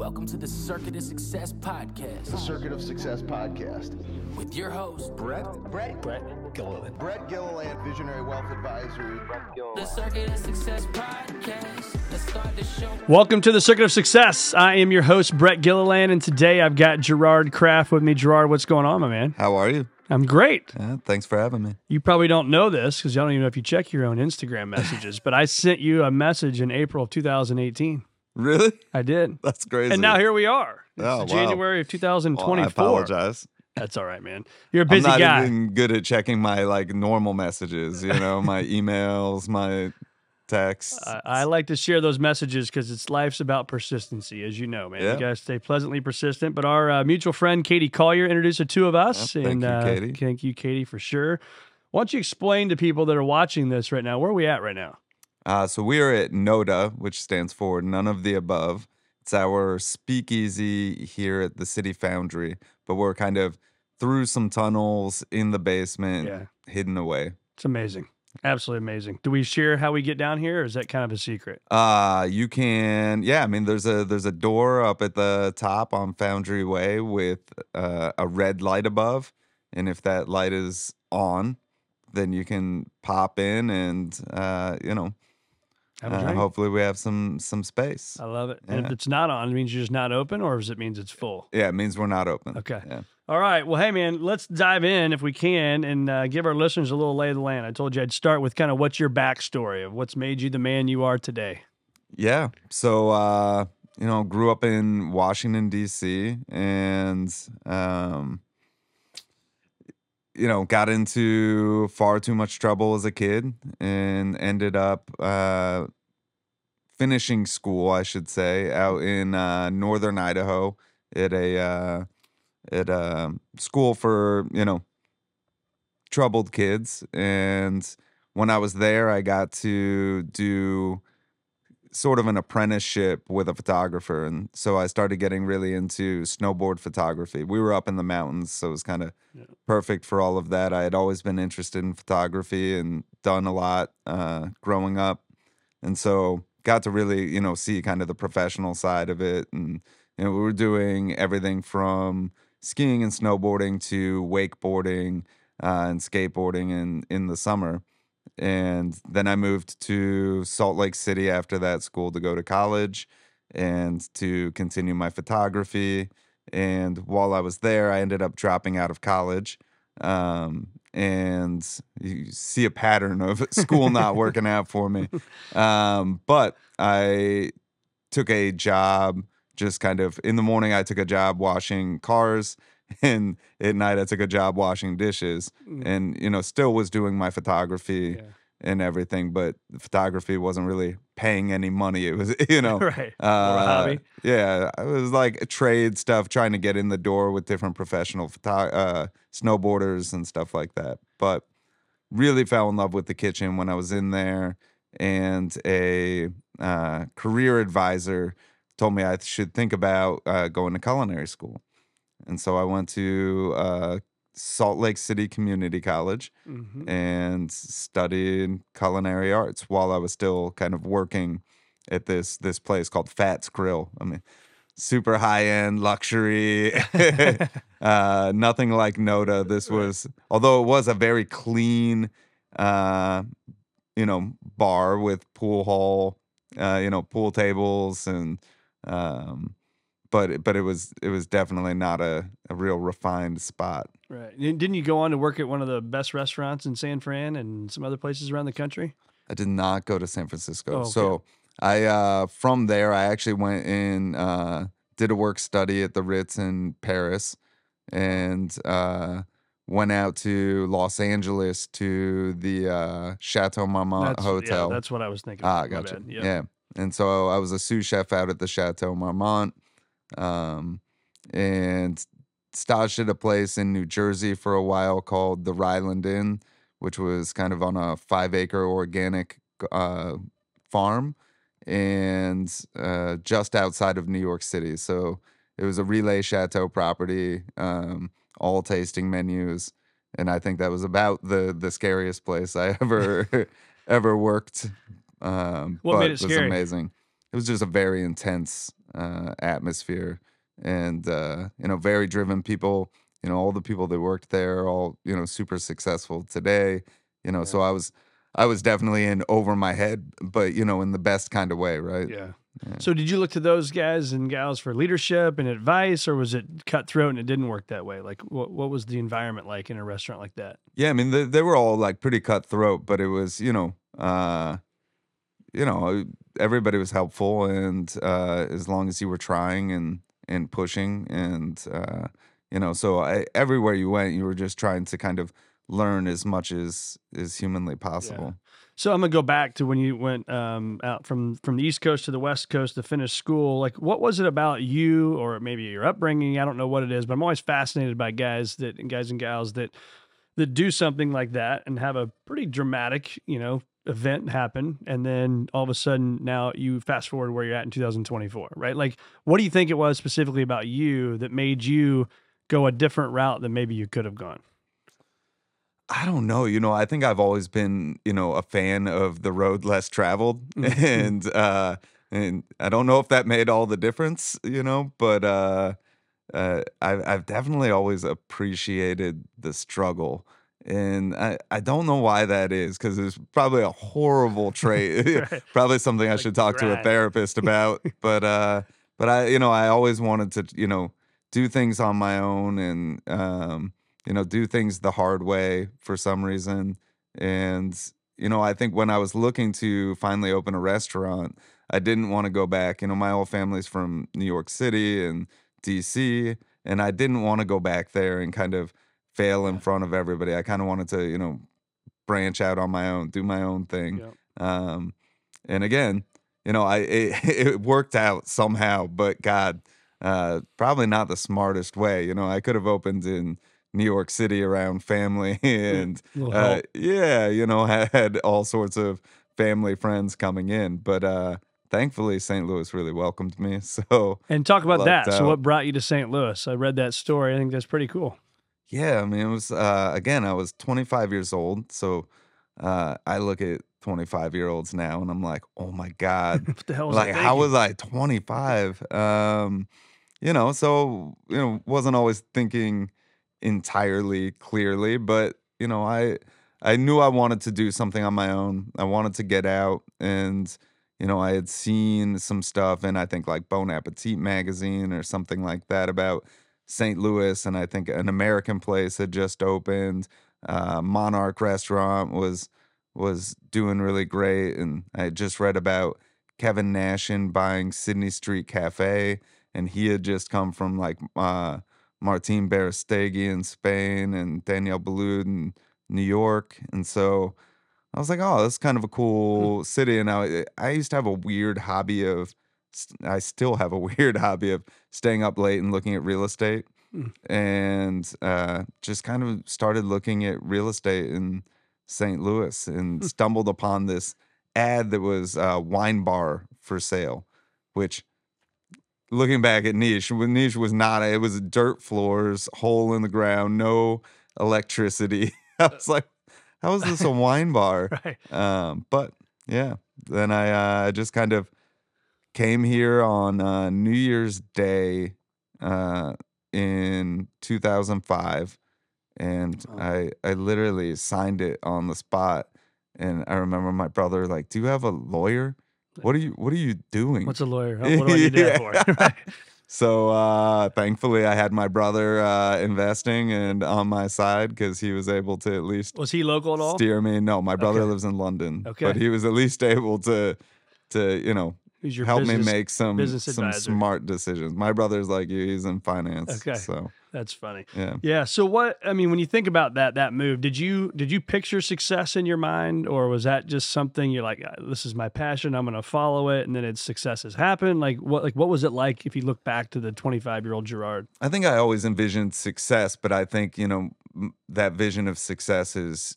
Welcome to the Circuit of Success podcast The Circuit of Success podcast. with your host, Brett, Brett, Brett Gilliland. Brett Gilliland, Visionary Wealth Advisory. the Circuit of Success podcast. Let's start the show. Welcome to the Circuit of Success. I am your host, Brett Gilliland, and today I've got Gerard Craft with me. Gerard, what's going on, my man? How are you? I'm great. Yeah, thanks for having me. You probably don't know this because I don't even know if you check your own Instagram messages, but I sent you a message in April of 2018. Really? I did. That's crazy. And now here we are. It's Oh, wow. January of Well, 2024. I apologize. That's all right, man. You're a busy I'm not guy. even good at checking my like normal messages. You know, my emails, my texts. I, I like to share those messages because it's life's about persistency, as you know, man. Yeah. You guys stay pleasantly persistent. But our uh, mutual friend Katie Collier introduced the two of us, thank and you, uh, Katie. thank you, Katie, for sure. Why don't you explain to people that are watching this right now where are we at right now? Uh, so we are at NOTA, which stands for None of the Above. It's our speakeasy here at the City Foundry, but we're kind of through some tunnels in the basement, Yeah. hidden away. It's amazing, absolutely amazing. Do we share how we get down here, or is that kind of a secret? Uh you can yeah, I mean there's a there's a door up at the top on Foundry Way with uh, a red light above and if that light is on, then you can pop in and uh you know, uh, hopefully we have some some space. I love it. And if it's not on, it means you're just not open, or does it means it's full? Yeah, it means we're not open. Okay. Yeah. All right. Well, hey, man, let's dive in if we can and uh, give our listeners a little lay of the land. I told you I'd start with kind of what's your backstory of what's made you the man you are today. Yeah. So uh, you know, grew up in Washington DC and um you know, got into far too much trouble as a kid and ended up uh finishing school, I should say, out in uh northern Idaho at a uh at a school for, you know, troubled kids. And when I was there I got to do sort of an apprenticeship with a photographer and so I started getting really into snowboard photography. We were up in the mountains so it was kind of Yeah. perfect for all of that. I had always been interested in photography and done a lot uh growing up. And so got to really, you know, see kind of the professional side of it and you know, we were doing everything from skiing and snowboarding to wakeboarding uh, and skateboarding in in the summer and then I moved to Salt Lake City after that school to go to college and to continue my photography. And while I was there, I ended up dropping out of college. Um, and you see a pattern of school not working out for me. Um, but I took a job just kind of in the morning, I took a job washing cars. And at night, I took a job washing dishes and, you know, still was doing my photography Yeah. and everything, but the photography wasn't really paying any money. It was, you know, right. uh. Yeah, it was like trade stuff, trying to get in the door with different professional photo- uh, snowboarders and stuff like that. But really fell in love with the kitchen when I was in there, and a uh, career advisor told me I should think about uh, going to culinary school. And so I went to uh, Salt Lake City Community College Mhm. and studied culinary arts while I was still kind of working at this this place called Fats Grill. I mean, super high end luxury, uh, nothing like NOTA. This was, although it was a very clean, uh, you know, bar with pool hall, uh, you know, pool tables and. Um, but it- but it was it was definitely not a, a real refined spot. Right. And Didn't you go on to work at one of the best restaurants in San Fran and some other places around the country? I did not go to San Francisco. Oh, okay. So I uh from there I actually went in uh did a work study at the Ritz in Paris and uh went out to Los Angeles to the uh Chateau Marmont That's, hotel. Yeah, that's what I was thinking. ah, gotcha. Yep. Yeah. And so I was a sous chef out at the Chateau Marmont. Um and staged at a place in New Jersey for a while called the Ryland Inn, which was kind of on a five acre organic uh, farm and uh, just outside of New York City. So it was a Relais Châteaux property, um, all tasting menus. And I think that was about the the scariest place I ever ever worked. Um, What but made it was scary? amazing. It was just a very intense uh, atmosphere, and uh, you know, very driven people. You know, all the people that worked there, all you know, super successful today. You know, so I was, I was definitely in over my head, but you know, in the best kind of way, right? Yeah. So did you look to those guys and gals for leadership and advice, or was it cutthroat and it didn't work that way? Like, what what was the environment like in a restaurant like that? Yeah, I mean they, they were all like pretty cutthroat, but it was you know, uh, you know, everybody was helpful, and uh, as long as you were trying and and pushing, and uh, you know, so I, everywhere you went, you were just trying to kind of learn as much as is humanly possible. So I'm gonna go back to when you went um, out from from the East Coast to the West Coast to finish school. Like, what was it about you, or maybe your upbringing? I don't know what it is, but I'm always fascinated by guys that guys and gals that that do something like that and have a pretty dramatic, you know, event happen, and then all of a sudden now you fast forward where you're at in 2024, right? Like, what do you think it was specifically about you that made you go a different route than maybe you could have gone? I don't know. You know, I think I've always been, you know, a fan of the road less traveled, Mhm. and uh, and I don't know if that made all the difference, you know, but uh, uh, I've I've definitely always appreciated the struggle, and I I don't know why that is because it's probably a horrible trait, probably something I Like should talk to a therapist about, but uh, but I you know I always wanted to you know do things on my own and um you know, do things the hard way for some reason. And, you know, I think when I was looking to finally open a restaurant, I didn't want to go back. You know, my whole family's from New York City and DC, and I didn't want to go back there and kind of fail in front of everybody. I kind of wanted to, you know, branch out on my own, do my own thing. Yep. Um, and again, you know, I it, it worked out somehow, but God, uh, probably not the smartest way. You know, I could have opened in New York City around family and uh, yeah, you know, had all sorts of family friends coming in, but uh, thankfully St. Louis really welcomed me. So And talk about that. lucked So, what brought you to St. Louis? I read that story. I think that's pretty cool. Yeah, I mean, it was uh, again, I was 25 years old, so uh, I look at 25 year olds now and I'm like, oh my god, What the hell was I like how was I 25? Um, you know, so you know, wasn't always thinking entirely clearly, but you know, I I knew I wanted to do something on my own. I wanted to get out and you know, I had seen some stuff in I think like Bon Appetit magazine or something like that about St. Louis and I think an American place had just opened. Uh, Monarch restaurant was was doing really great and I had just read about Kevin Nashan buying Sidney Street Cafe and he had just come from like uh Martín Berasategui in Spain and Daniel Boulud in New York. And so I was like, oh, this is kind of a cool city. And I, I used to have a weird hobby of, I still have a weird hobby of staying up late and looking at real estate. Mm. And uh, just kind of started looking at real estate in St. Louis and stumbled upon this ad that was uh, wine bar for sale, which looking back at niche when niche was not it was dirt floors hole in the ground no electricity i was like how is this a wine bar Right. um but yeah then i uh I just kind of came here on uh new year's day uh in 2005 and Oh. i i literally signed it on the spot and i remember my brother like do you have a lawyer what are you what are you doing What's a lawyer? What do I need that for? Right. so uh, thankfully, I had my brother uh, investing and on my side because he was able to at least Was he local at all? steer me. No, my brother Okay. lives in London, Okay. but he was at least able to to you know Who's your help business? me make some business some smart decisions. My brother's like you; he's in finance. Okay. so That's funny. yeah. Yeah. So what? I mean, when you think about that that move, did you did you picture success in your mind, or was that just something you're like, "Uh, this is my passion, I'm going to follow it, and then its success has happened? Like what? Like what was it like if you look back to the 25 year old Gerard? I think I always envisioned success, but I think you know that vision of success is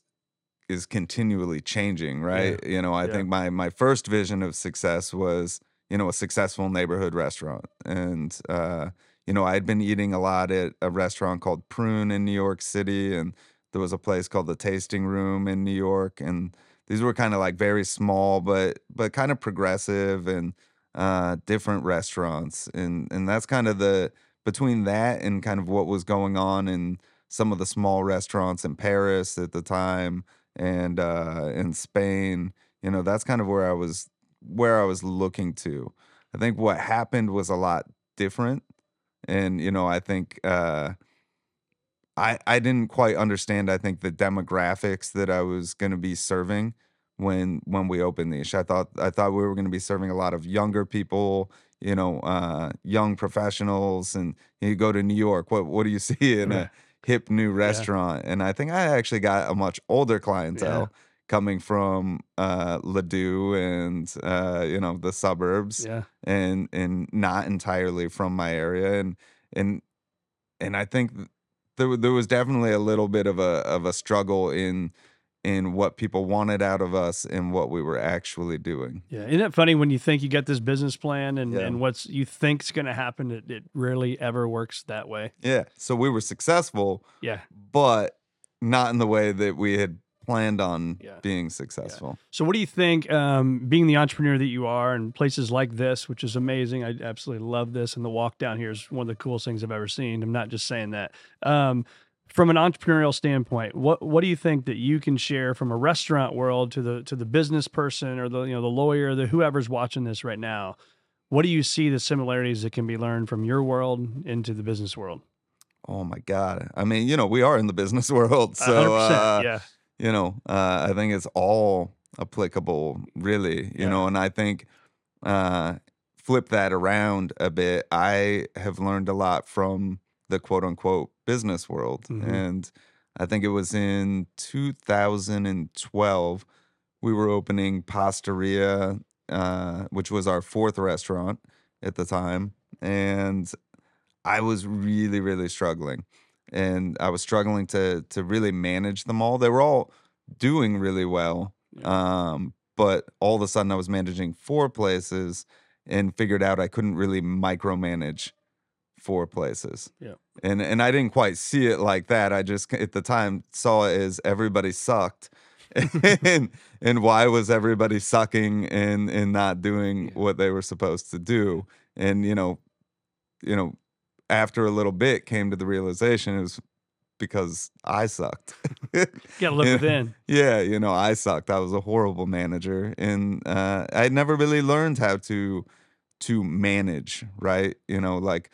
is continually changing, right? You know, I Yeah. think my my first vision of success was you know a successful neighborhood restaurant, and uh, you know I had been eating a lot at a restaurant called Prune in New York City, and there was a place called the Tasting Room in New York, and these were kind of like very small, but but kind of progressive and uh, different restaurants, and and that's kind of the between that and kind of what was going on in some of the small restaurants in Paris at the time and uh, in Spain. You know, that's kind of where I was where I was looking to. I think what happened was a lot different, and you know, I think. Uh, I, I didn't quite understand I think the demographics that I was going to be serving when when we opened Niche. I thought I thought we were going to be serving a lot of younger people, you know, uh, young professionals, and you go to New York. What what do you see in a hip new restaurant? And I think I actually got a much older clientele coming from uh, Ladue and uh, you know the suburbs Yeah. and and not entirely from my area and and and I think there there was definitely a little bit of a of a struggle in in what people wanted out of us and what we were actually doing. Yeah. Isn't it funny when you think you get this business plan and, Yeah. and what's you think's going to happen, it, it rarely ever works that way. Yeah, so we were successful, Yeah. but not in the way that we had planned on Yeah. being successful. So, what do you think, um, being the entrepreneur that you are, and places like this, which is amazing? I absolutely love this, and the walk down here is one of the coolest things I've ever seen. I'm not just saying that. Um, from an entrepreneurial standpoint, what what do you think that you can share from a restaurant world to the to the business person or the you know the lawyer, the whoever's watching this right now? What do you see the similarities that can be learned from your world into the business world? Oh my god. I mean, you know, we are in the business world, so uh, yeah, you know, uh, I think it's all applicable, really. You Yeah. know, and I think uh, flip that around a bit. I have learned a lot from the quote unquote business world, Mhm. and I think it was in 2012 we were opening Pastaria, uh, which was our fourth restaurant at the time, and I was really, really struggling, and I was struggling to to really manage them all. They were all doing really well, um, but all of a sudden I was managing four places and figured out I couldn't really micromanage four places. Yeah. And and I didn't quite see it like that. I just at the time saw it as everybody sucked. and and why was everybody sucking and and not doing Yeah. what they were supposed to do? And you know, you know, after a little bit came to the realization it was because I sucked. got to look within. Yeah, you know, I sucked. I was a horrible manager, and uh, I never really learned how to to manage. Right, you know, like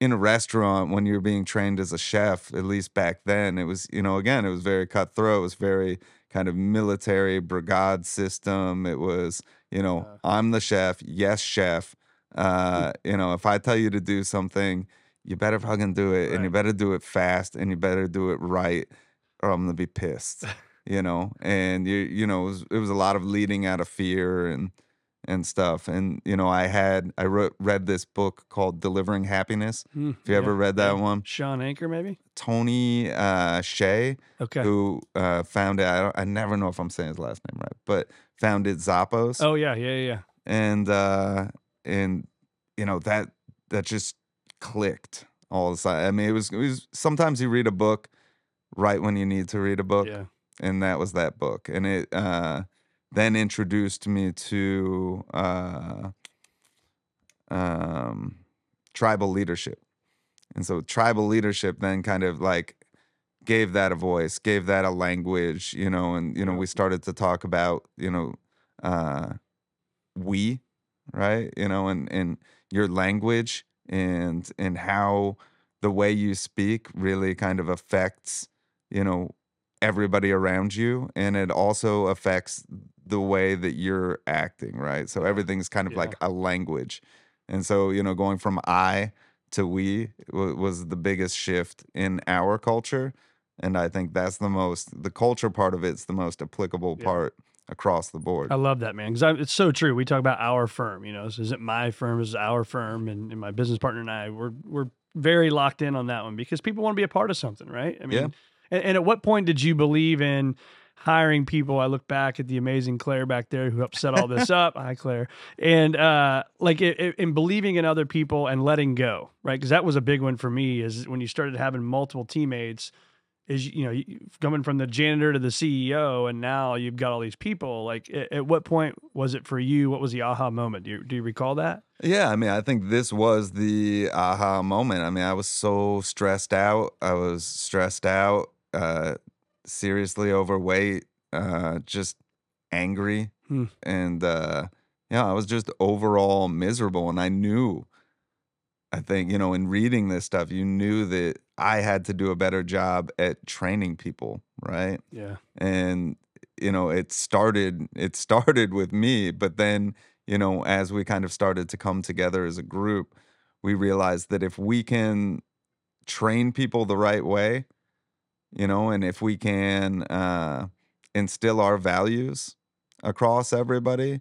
in a restaurant when you're being trained as a chef. At least back then, it was you know again it was very cutthroat. It was very kind of military brigade system. It was you know Uh. I'm the chef. Yes, chef. Uh, you know, if I tell you to do something, you better fucking do it, and you better do it fast, and you better do it right, or I'm gonna be pissed you know and you you know it was, it was a lot of leading out of fear and and stuff and you know i had i wrote read this book called delivering happiness Hmm, if you ever read that yeah. one Shawn Achor, maybe. tony uh Hsieh Okay. who uh founded I, I never know if i'm saying his last name right but founded zappos Oh yeah, yeah, yeah. and uh and you know that that just clicked all a sudden i mean it was it was sometimes you read a book right when you need to read a book Yeah. and that was that book and it uh then introduced me to uh um tribal leadership. And so tribal leadership then kind of like gave that a voice gave that a language you know and you know we started to talk about you know uh we right? You know and and your language and and how the way you speak really kind of affects you know everybody around you. And it also affects the way that you're acting right so everything's kind of Yeah. like a language and so you know going from i to we wa- was the biggest shift in our culture and i think that's the most the culture part of it's the most applicable Yeah. part across the board I love that, man, because it's so true. We talk about our firm, you know, this isn't my firm, this is it our firm, and, and my business partner and I, we're we're very locked in on that one because people want to be a part of something, right? I mean, Yeah. and, and at what point did you believe in hiring people? I look back at the amazing Claire back there who upset all this up. Hi, Claire, and uh, like it, it- in believing in other people and letting go, right? Because that was a big one for me. Is when you started having multiple teammates is you know you- coming from the janitor to the CEO, and now you've got all these people. Like, at, at what point was it for you? What was the aha moment? Do you, do you recall that? Yeah, I mean, I think this was the aha moment. I mean, I was so stressed out. I was stressed out, uh, seriously overweight, uh, just angry, Hmm. and uh, yeah, I was just overall miserable. And I knew, I think, you know, in reading this stuff, you knew that I had to do a better job at training people, right? Yeah, and you know it started it started with me but then you know as we kind of started to come together as a group we realized that if we can train people the right way you know and if we can uh instill our values across everybody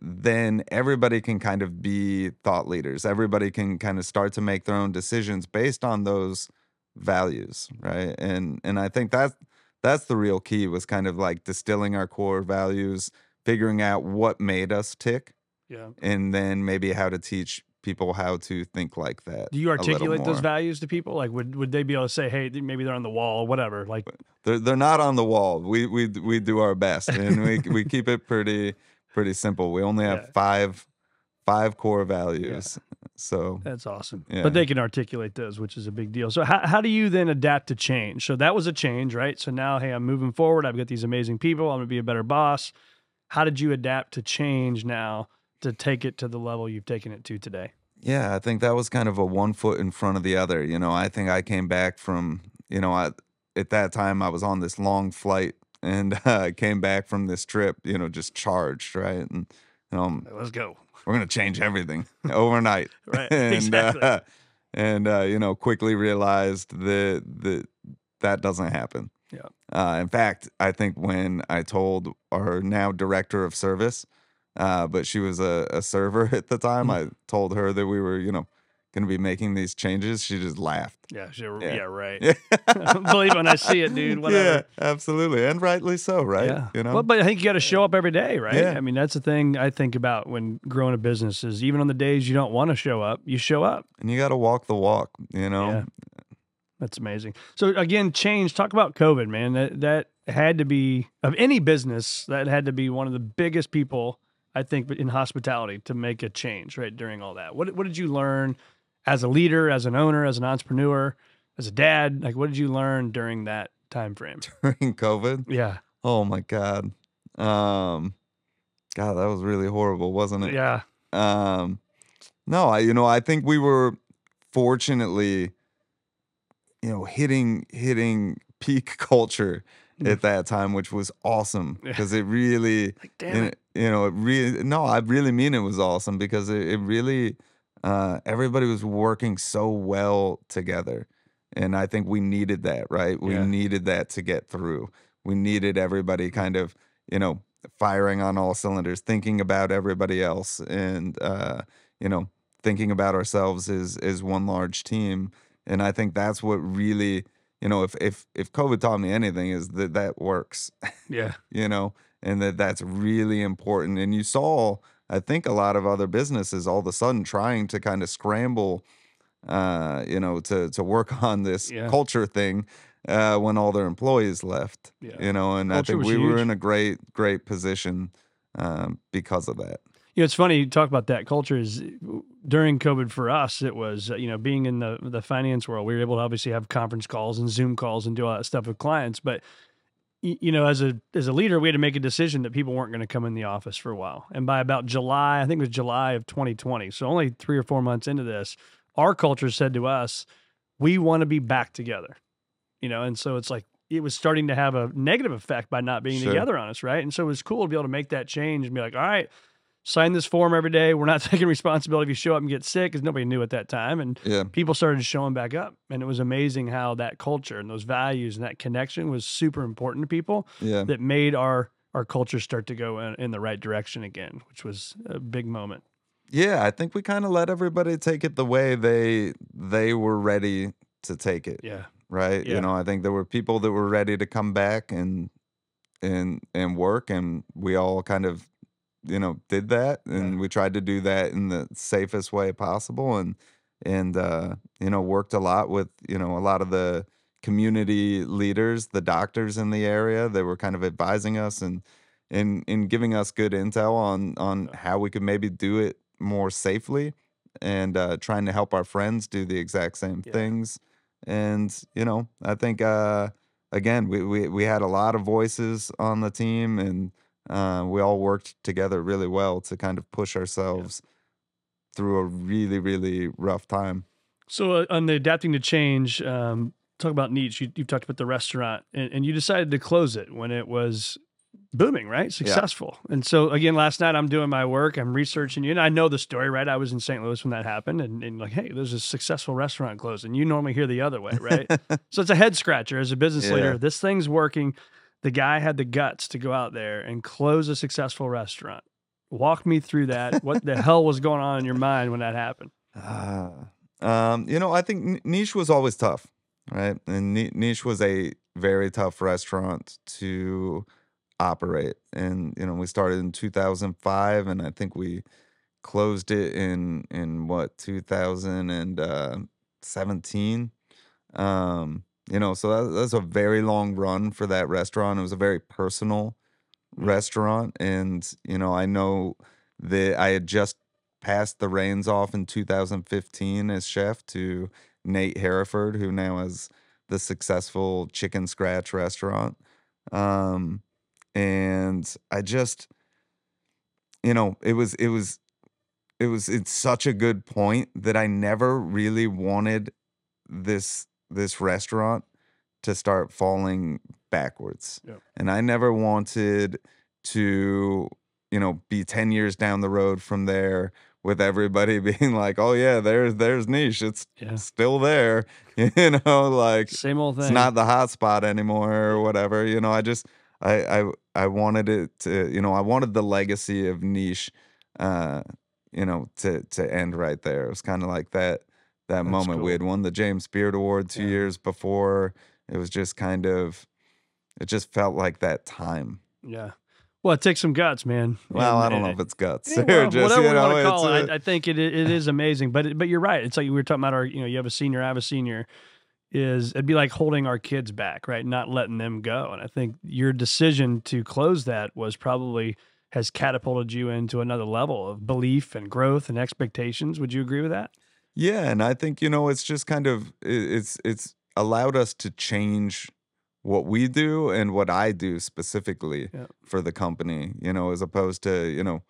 then everybody can kind of be thought leaders everybody can kind of start to make their own decisions based on those values right and and i think that that's the real key was kind of like distilling our core values figuring out what made us tick yeah. and then maybe how to teach people how to think like that Do you articulate those values to people? Like, would would they be able to say, hey, maybe they're on the wall, whatever? Like, they're, they're not on the wall we we we do our best and we we keep it pretty pretty simple we only have Yeah. five five core values so That's awesome. Yeah. But they can articulate those, which is a big deal. So how how do you then adapt to change? So that was a change, right? So now, hey, I'm moving forward. I've got these amazing people. I'm gonna be a better boss. How did you adapt to change now to take it to the level you've taken it to today? Yeah, I think that was kind of a one foot in front of the other. You know, I think I came back from, you know, I, at that time I was on this long flight and uh, I came back from this trip, you know, just charged, right? And, you know, Let's go. we're going to change everything overnight. Right, and, exactly. Uh, and, uh, you know, quickly realized that, that that doesn't happen. Yeah. Uh, in fact, I think when I told our now director of service, uh, but she was a, a server at the time, Mm-hmm. I told her that we were, you know, going to be making these changes. She just laughed. Yeah, sure. Yeah, Yeah. right. Yeah. Believe when I see it, dude. Whatever. Yeah, absolutely. And rightly so, right? Yeah. You know? Well, but I think you got to show up every day, right? Yeah. I mean, that's the thing I think about when growing a business is even on the days you don't want to show up, you show up. and you got to walk the walk, you know? Yeah. That's amazing. So again, change. Talk about COVID, man. That that had to be of any business. That had to be one of the biggest people I think in hospitality to make a change right during all that. What what did you learn as a leader, as an owner, as an entrepreneur, as a dad? Like, what did you learn during that time frame? During COVID. Yeah, Oh my God. Um, God, that was really horrible, wasn't it? yeah, Um, no, I, you know, I think we were fortunately, you know, hitting hitting peak culture. At that time, which was awesome because it really, like damn it- you know, it really. No, I really mean it was awesome because it, it really, uh, everybody was working so well together, and I think we needed that, right? We Yeah. needed that to get through. We needed everybody kind of, you know, firing on all cylinders, thinking about everybody else, and uh, you know, thinking about ourselves as as one large team. And I think that's what really, you know, if if if COVID taught me anything, is that that works Yeah, you know, and that that's really important. And you saw, I think, a lot of other businesses all of a sudden trying to kind of scramble, uh, you know, to to work on this Yeah. culture thing uh, when all their employees left, Yeah. you know, and Culture I think we were in a great great position um, because of that. You know, it's funny you talk about that culture. Is during COVID for us, it was you know being in the the finance world, we were able to obviously have conference calls and Zoom calls and do all that stuff with clients. But you know, as a as a leader, we had to make a decision that people weren't going to come in the office for a while. And by about July, I think it was July of 2020, so only three or four months into this, our culture said to us, "We want to be back together." You know, and so it's like it was starting to have a negative effect by not being Sure. together on us, right? And so it was cool to be able to make that change and be like, "All right." Sign this form every day. We're not taking responsibility if you show up and get sick because nobody knew at that time. And Yeah, people started showing back up. And it was amazing how that culture and those values and that connection was super important to people yeah. that made our our culture start to go in, in the right direction again, which was a big moment. Yeah, I think we kind of let everybody take it the way they they were ready to take it. Yeah. right? Yeah. You know, I think there were people that were ready to come back and and and work, and we all kind of, you know, did that, and we tried to do that in the safest way possible, and and uh, you know, worked a lot with you know a lot of the community leaders, the doctors in the area They were kind of advising us and and in giving us good intel on on how we could maybe do it more safely and uh, trying to help our friends do the exact same Yeah. things. And you know, I think uh, again we, we we had a lot of voices on the team and uh, we all worked together really well to kind of push ourselves through a really really rough time. So uh, on the adapting to change, um, talk about niche. You, you've talked about the restaurant, and, and you decided to close it when it was booming, right? Successful. And so again, last night I'm doing my work. I'm researching you, and I know the story, right? I was in St. Louis when that happened, and, and like, hey, there's a successful restaurant closing. You normally hear the other way, right? so it's a head scratcher as a business Yeah. leader. This thing's working. The guy had the guts to go out there and close a successful restaurant. Walk me through that. What the hell was going on in your mind when that happened? Ah, um, you know, I think Niche was always tough, right? And Ni- Niche was a very tough restaurant to operate. And you know, we started in 2005, and I think we closed it in in what 2017. Um, you know, so that, that's a very long run for that restaurant. It was a very personal restaurant, and you know, I know that I had just passed the reins off in 2015 as chef to Nate Hereford, who now has the successful Chicken Scratch restaurant. Um, and I just, you know, it was, it was, it was, it's such a good point that I never really wanted this, this restaurant to start falling backwards. Yep. And I never wanted to, you know, be 10 years down the road from there with everybody being like, "Oh yeah, there's there's niche. It's Yeah. still there." You know, like Same old thing. it's not the hot spot anymore or whatever. You know, I just I I I wanted it to, you know, I wanted the legacy of niche uh, you know, to to end right there. It was kind of like that that That's moment. We had won the James Beard Award two Yeah. years before. It was just kind of it just felt like that time. Yeah. Well, it takes some guts, man. Well, And- I don't know if it's guts. Yeah, well, just, whatever you we know, want to call it, uh, I, I think it it is amazing. But it, but you're right. It's like we were talking about our, you know, you have a senior, I have a senior. Is it'd be like holding our kids back, right? Not letting them go. And I think your decision to close that was probably has catapulted you into another level of belief and growth and expectations. Would you agree with that? Yeah, and I think you know it's just kind of it's it's allowed us to change what we do and what I do specifically Yeah. for the company, you know, as opposed to, you know,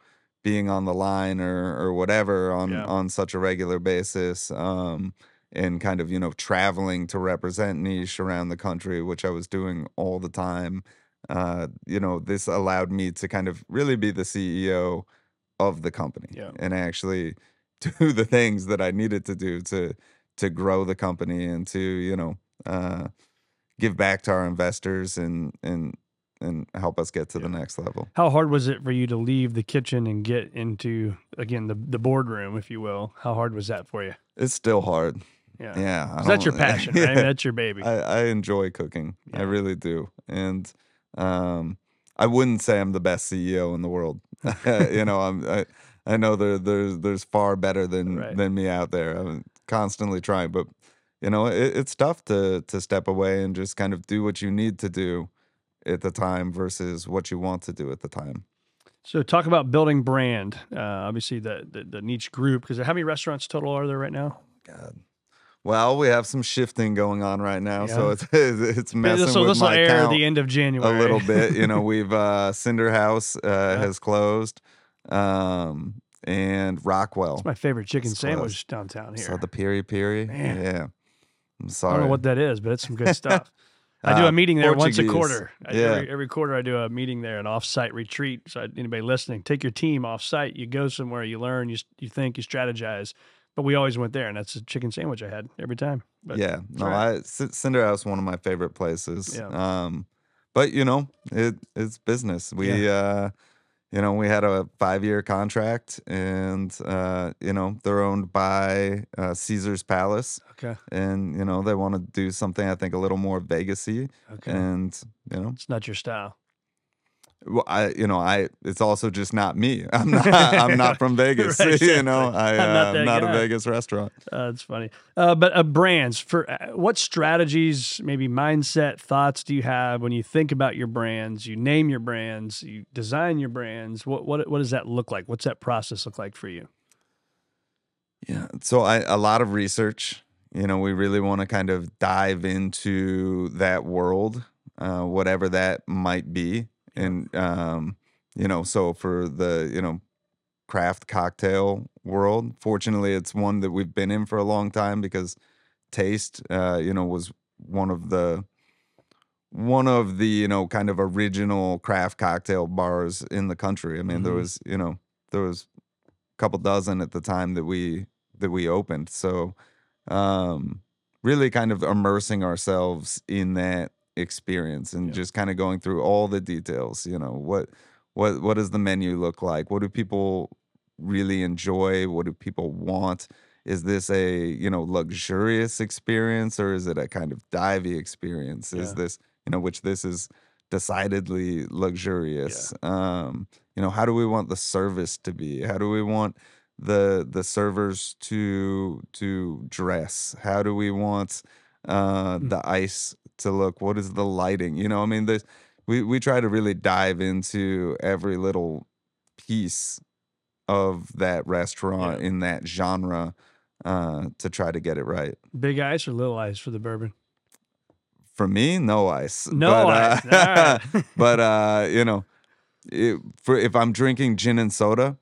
being on the line or or whatever on Yeah. on such a regular basis um and kind of, you know, traveling to represent niche around the country, which I was doing all the time. Uh, you know, this allowed me to kind of really be the CEO of the company Yeah. and actually do the things that I needed to do to to grow the company and to you know uh, give back to our investors and and and help us get to the next level. How hard was it for you to leave the kitchen and get into again the the boardroom, if you will? How hard was that for you? It's still hard. Yeah. Yeah, that's your passion, right? Yeah. that's your baby. I, I enjoy cooking. I really do. And um, I wouldn't say I'm the best CEO in the world. you know, I'm I, I know there there's there's far better than Right. than me out there. I'm constantly trying, but you know, it, it's tough to to step away and just kind of do what you need to do at the time versus what you want to do at the time. So talk about building brand. Uh, obviously, the, the the niche group. Because how many restaurants total are there right now? God. Well, we have some shifting going on right now, so it's it's messing so with this will my air count. the end of January. a little bit. You know, we've uh Cinder House uh has closed. Um and Rockwell. It's my favorite chicken It's sandwich downtown here. So the Piri Piri. Man. Yeah. I'm sorry. I don't know what that is, but it's some good stuff. I do Uh, a meeting there once a quarter. I, Yeah. every, every quarter, I do a meeting there, an off-site retreat. So anybody listening, take your team off-site. You go somewhere, you learn, you you think, you strategize. But we always went there, and that's a chicken sandwich I had every time. But yeah. No, right. I Cinder House one of my favorite places. Yeah. Um but you know, it it's business. We uh you know, we had a five year contract and uh, you know, they're owned by uh, Caesar's Palace. okay, and you know they want to do something I think a little more Vegasy, okay, and you know it's not your style. Well, I, you know, I. It's also just not me. I'm not. I'm not from Vegas. Right, You know. I, I'm not uh, not a Vegas restaurant. Uh, that's funny. Uh, but uh, brands for uh, what strategies, maybe mindset, thoughts do you have when you think about your brands? You name your brands, you design your brands. What what what does that look like? What's that process look like for you? Yeah. So I a lot of research. You know, we really want to kind of dive into that world, uh, whatever that might be, and um, you know, so for the you know craft cocktail world, fortunately, it's one that we've been in for a long time because Taste, uh, you know, was one of the one of the you know kind of original craft cocktail bars in the country. I mean, there Mhm. was you know there was a couple dozen at the time that we that we opened. So um really kind of immersing ourselves in that experience and Yeah. just kind of going through all the details, you know, what what what does the menu look like? What do people really enjoy? What do people want? Is this a, you know, luxurious experience or is it a kind of divey experience? Is this, you know, which this is decidedly luxurious. Um, you know, how do we want the service to be? How do we want the the servers to to dress? How do we want uh Mm. the ice to look? What is the lighting? You know, I mean, there's we we try to really dive into every little piece of that restaurant in that genre uh to try to get it right. Big ice or little ice for the bourbon? For me, no ice. No but, ice. Uh, All right. but uh, you know, it, for if I'm drinking gin and soda,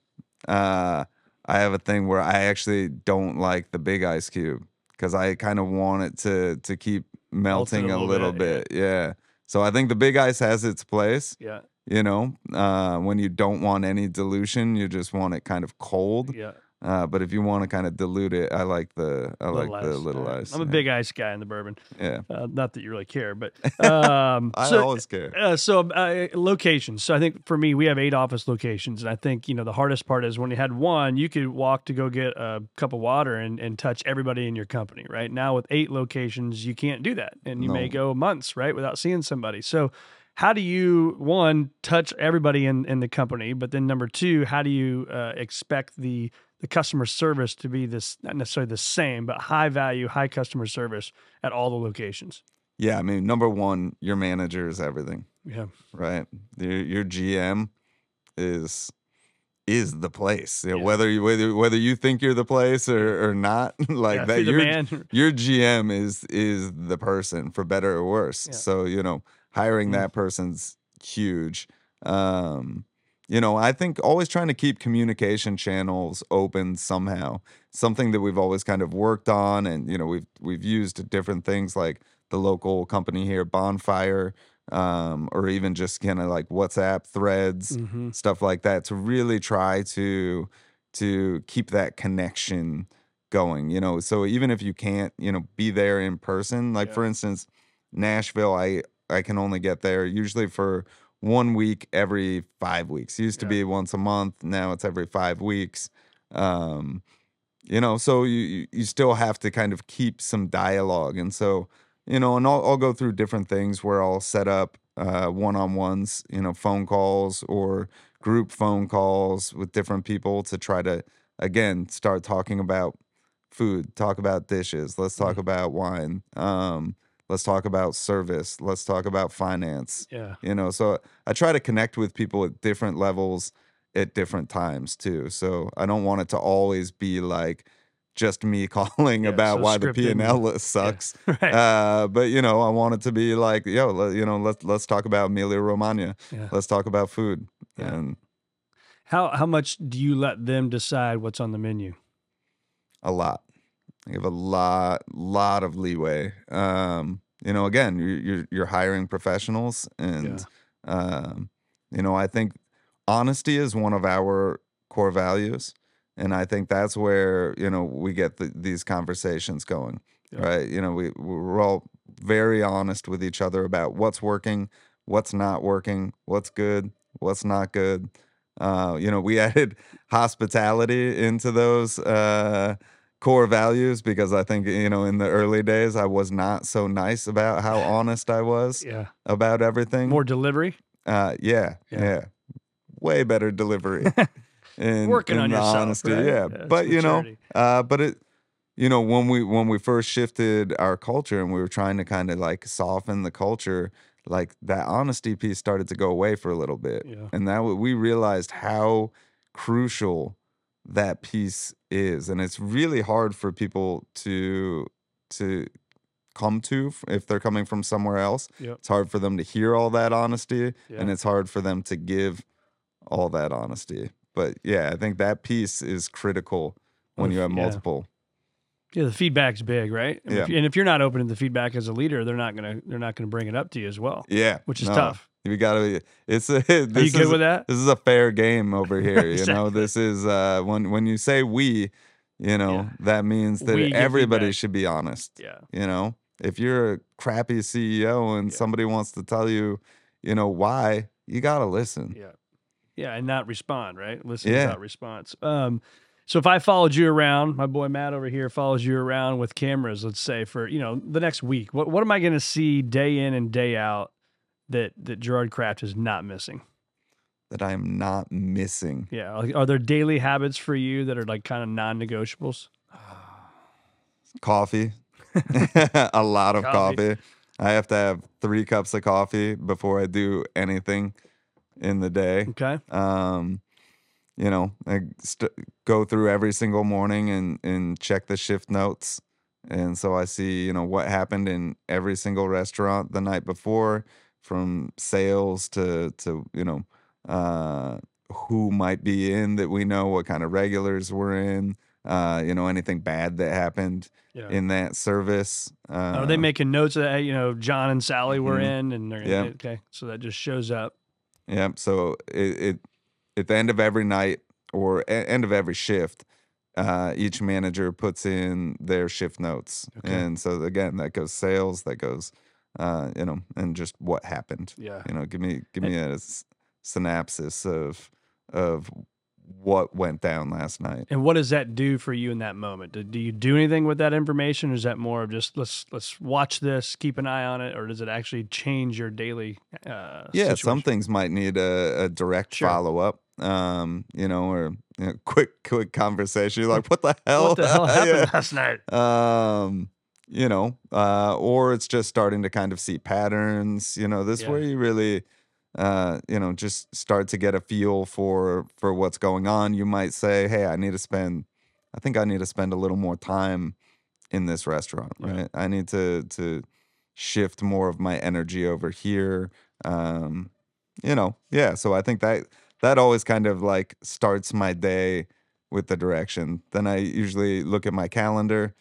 uh, I have a thing where I actually don't like the big ice cube because I kind of want it to to keep melting a little little, bit, bit. Yeah. So I think the big ice has its place. yeah, You know, uh, when you don't want any dilution, you just want it kind of cold. yeah. Uh, but if you want to kind of dilute it, I like the I like the little ice. I'm a big ice guy in the bourbon. Yeah, Uh, not that you really care, but um, I so, always care. Uh, so uh, locations. So I think for me, we have eight office locations, and I think you know the hardest part is when you had one, you could walk to go get a cup of water and, and touch everybody in your company. Right now, with eight locations, you can't do that, and you may go months right without seeing somebody. So how do you one touch everybody in in the company, but then number two, how do you uh, expect the the customer service to be this not necessarily the same, but high value, high customer service at all the locations? Yeah, I mean, number one, your manager is everything. Yeah, right? Your your GM is is the place. Yeah. Whether you whether whether you think you're the place or, or not, like Yeah, that. Your man. your GM is is the person for better or worse. Yeah. So you know, hiring Mm. that person's huge. Um, you know, I think always trying to keep communication channels open somehow. Something that we've always kind of worked on, and you know, we've we've used different things like the local company here, Bonfire, um, or even just kind of like WhatsApp threads, Mhm. stuff like that, to really try to to keep that connection going. You know, so even if you can't, you know, be there in person, like Yeah. for instance, Nashville, I I can only get there usually for one week every five weeks. Used to Yeah. be once a month. Now it's every five weeks. Um, you know, so you you- still have to kind of keep some dialogue, and so you know, and I'll, I'll go through different things where I'll set up uh, one-on-ones, you know, phone calls or group phone calls with different people to try to again start talking about food, talk about dishes, let's talk about wine, um, let's talk about service, let's talk about finance, Yeah. you know so i try to connect with people at different levels at different times too so i don't want it to always be like just me calling Yeah, about so why the scripted p&l list sucks Right. uh, but you know i want it to be like yo let, you know let's let's talk about emilia romagna Yeah. let's talk about food Yeah. and How how much do you let them decide what's on the menu? a lot. I give a lot, lot of leeway. Um, you know, again, you're you're, you're hiring professionals, and um, you know, I think honesty is one of our core values, and I think that's where you know we get the, these conversations going, Yeah. right? You know, we we're all very honest with each other about what's working, what's not working, what's good, what's not good. Uh, you know, we added hospitality into those uh, core values because I think you know in the early days I was not so nice about how honest I was Yeah. about everything. More delivery. Uh, yeah, Yeah. yeah, way better delivery. in, Working in on the yourself, honesty, right? yeah. Yeah, but you know, uh, but it, you know, when we when we first shifted our culture and we were trying to kind of like soften the culture, like that honesty piece started to go away for a little bit, Yeah. and that we realized how crucial that piece is, and it's really hard for people to to come to if they're coming from somewhere else. Yep. It's hard for them to hear all that honesty, and it's hard for them to give all that honesty. But yeah, I think that piece is critical when you have multiple. Yeah, the feedback's big, right? And if, Yeah. and if you're not open to the feedback as a leader, they're not gonna they're not gonna bring it up to you as well, Yeah, which is no, tough. You gotta. be- It's a. Are you This good is, with that? This is a fair game over here. You know, this is uh when when you say we, you know, Yeah. that means that We everybody should be honest. Yeah. You know, if you're a crappy CEO and Yeah. somebody wants to tell you, you know, why, you gotta listen. Yeah. Yeah, and not respond, right? Listen Yeah. without response. Um, so if I followed you around, my boy Matt over here follows you around with cameras, let's say for you know the next week, what what am I going to see day in and day out that that Gerard Craft is not missing? That I am not missing. Yeah, like, are there daily habits for you that are like kind of non-negotiables? coffee a lot of Coffee. coffee. i have to have three cups of coffee before i do anything in the day Okay, um you know i st- go through every single morning and and check the shift notes and so i see you know what happened in every single restaurant the night before from sales to to you know uh who might be in that we know what kind of regulars were in uh you know anything bad that happened yeah. in that service uh are they making notes that you know John and Sally were Mhm. in, and they're Yeah. okay? So that just shows up. Yeah. So it, it at the end of every night or a- end of every shift, uh, each manager puts in their shift notes, Okay. and so again, that goes sales, that goes, uh, you know, and just what happened. Yeah. You know, give me give me a s- synopsis of of what went down last night. And what does that do for you in that moment? Do, do you do anything with that information, or is that more of just let's let's watch this, keep an eye on it, or does it actually change your daily? Uh, yeah, some things might need a, a direct Sure. follow up. Um, you know, or you know, quick quick conversation. You're like, what the hell? What the hell happened Yeah. last night? um you know uh or it's just starting to kind of see patterns you know this Yeah. where you really uh you know just start to get a feel for for what's going on you might say hey i need to spend i think i need to spend a little more time in this restaurant Yeah. right i need to to shift more of my energy over here um you know yeah so i think that that always kind of like starts my day with the direction then i usually look at my calendar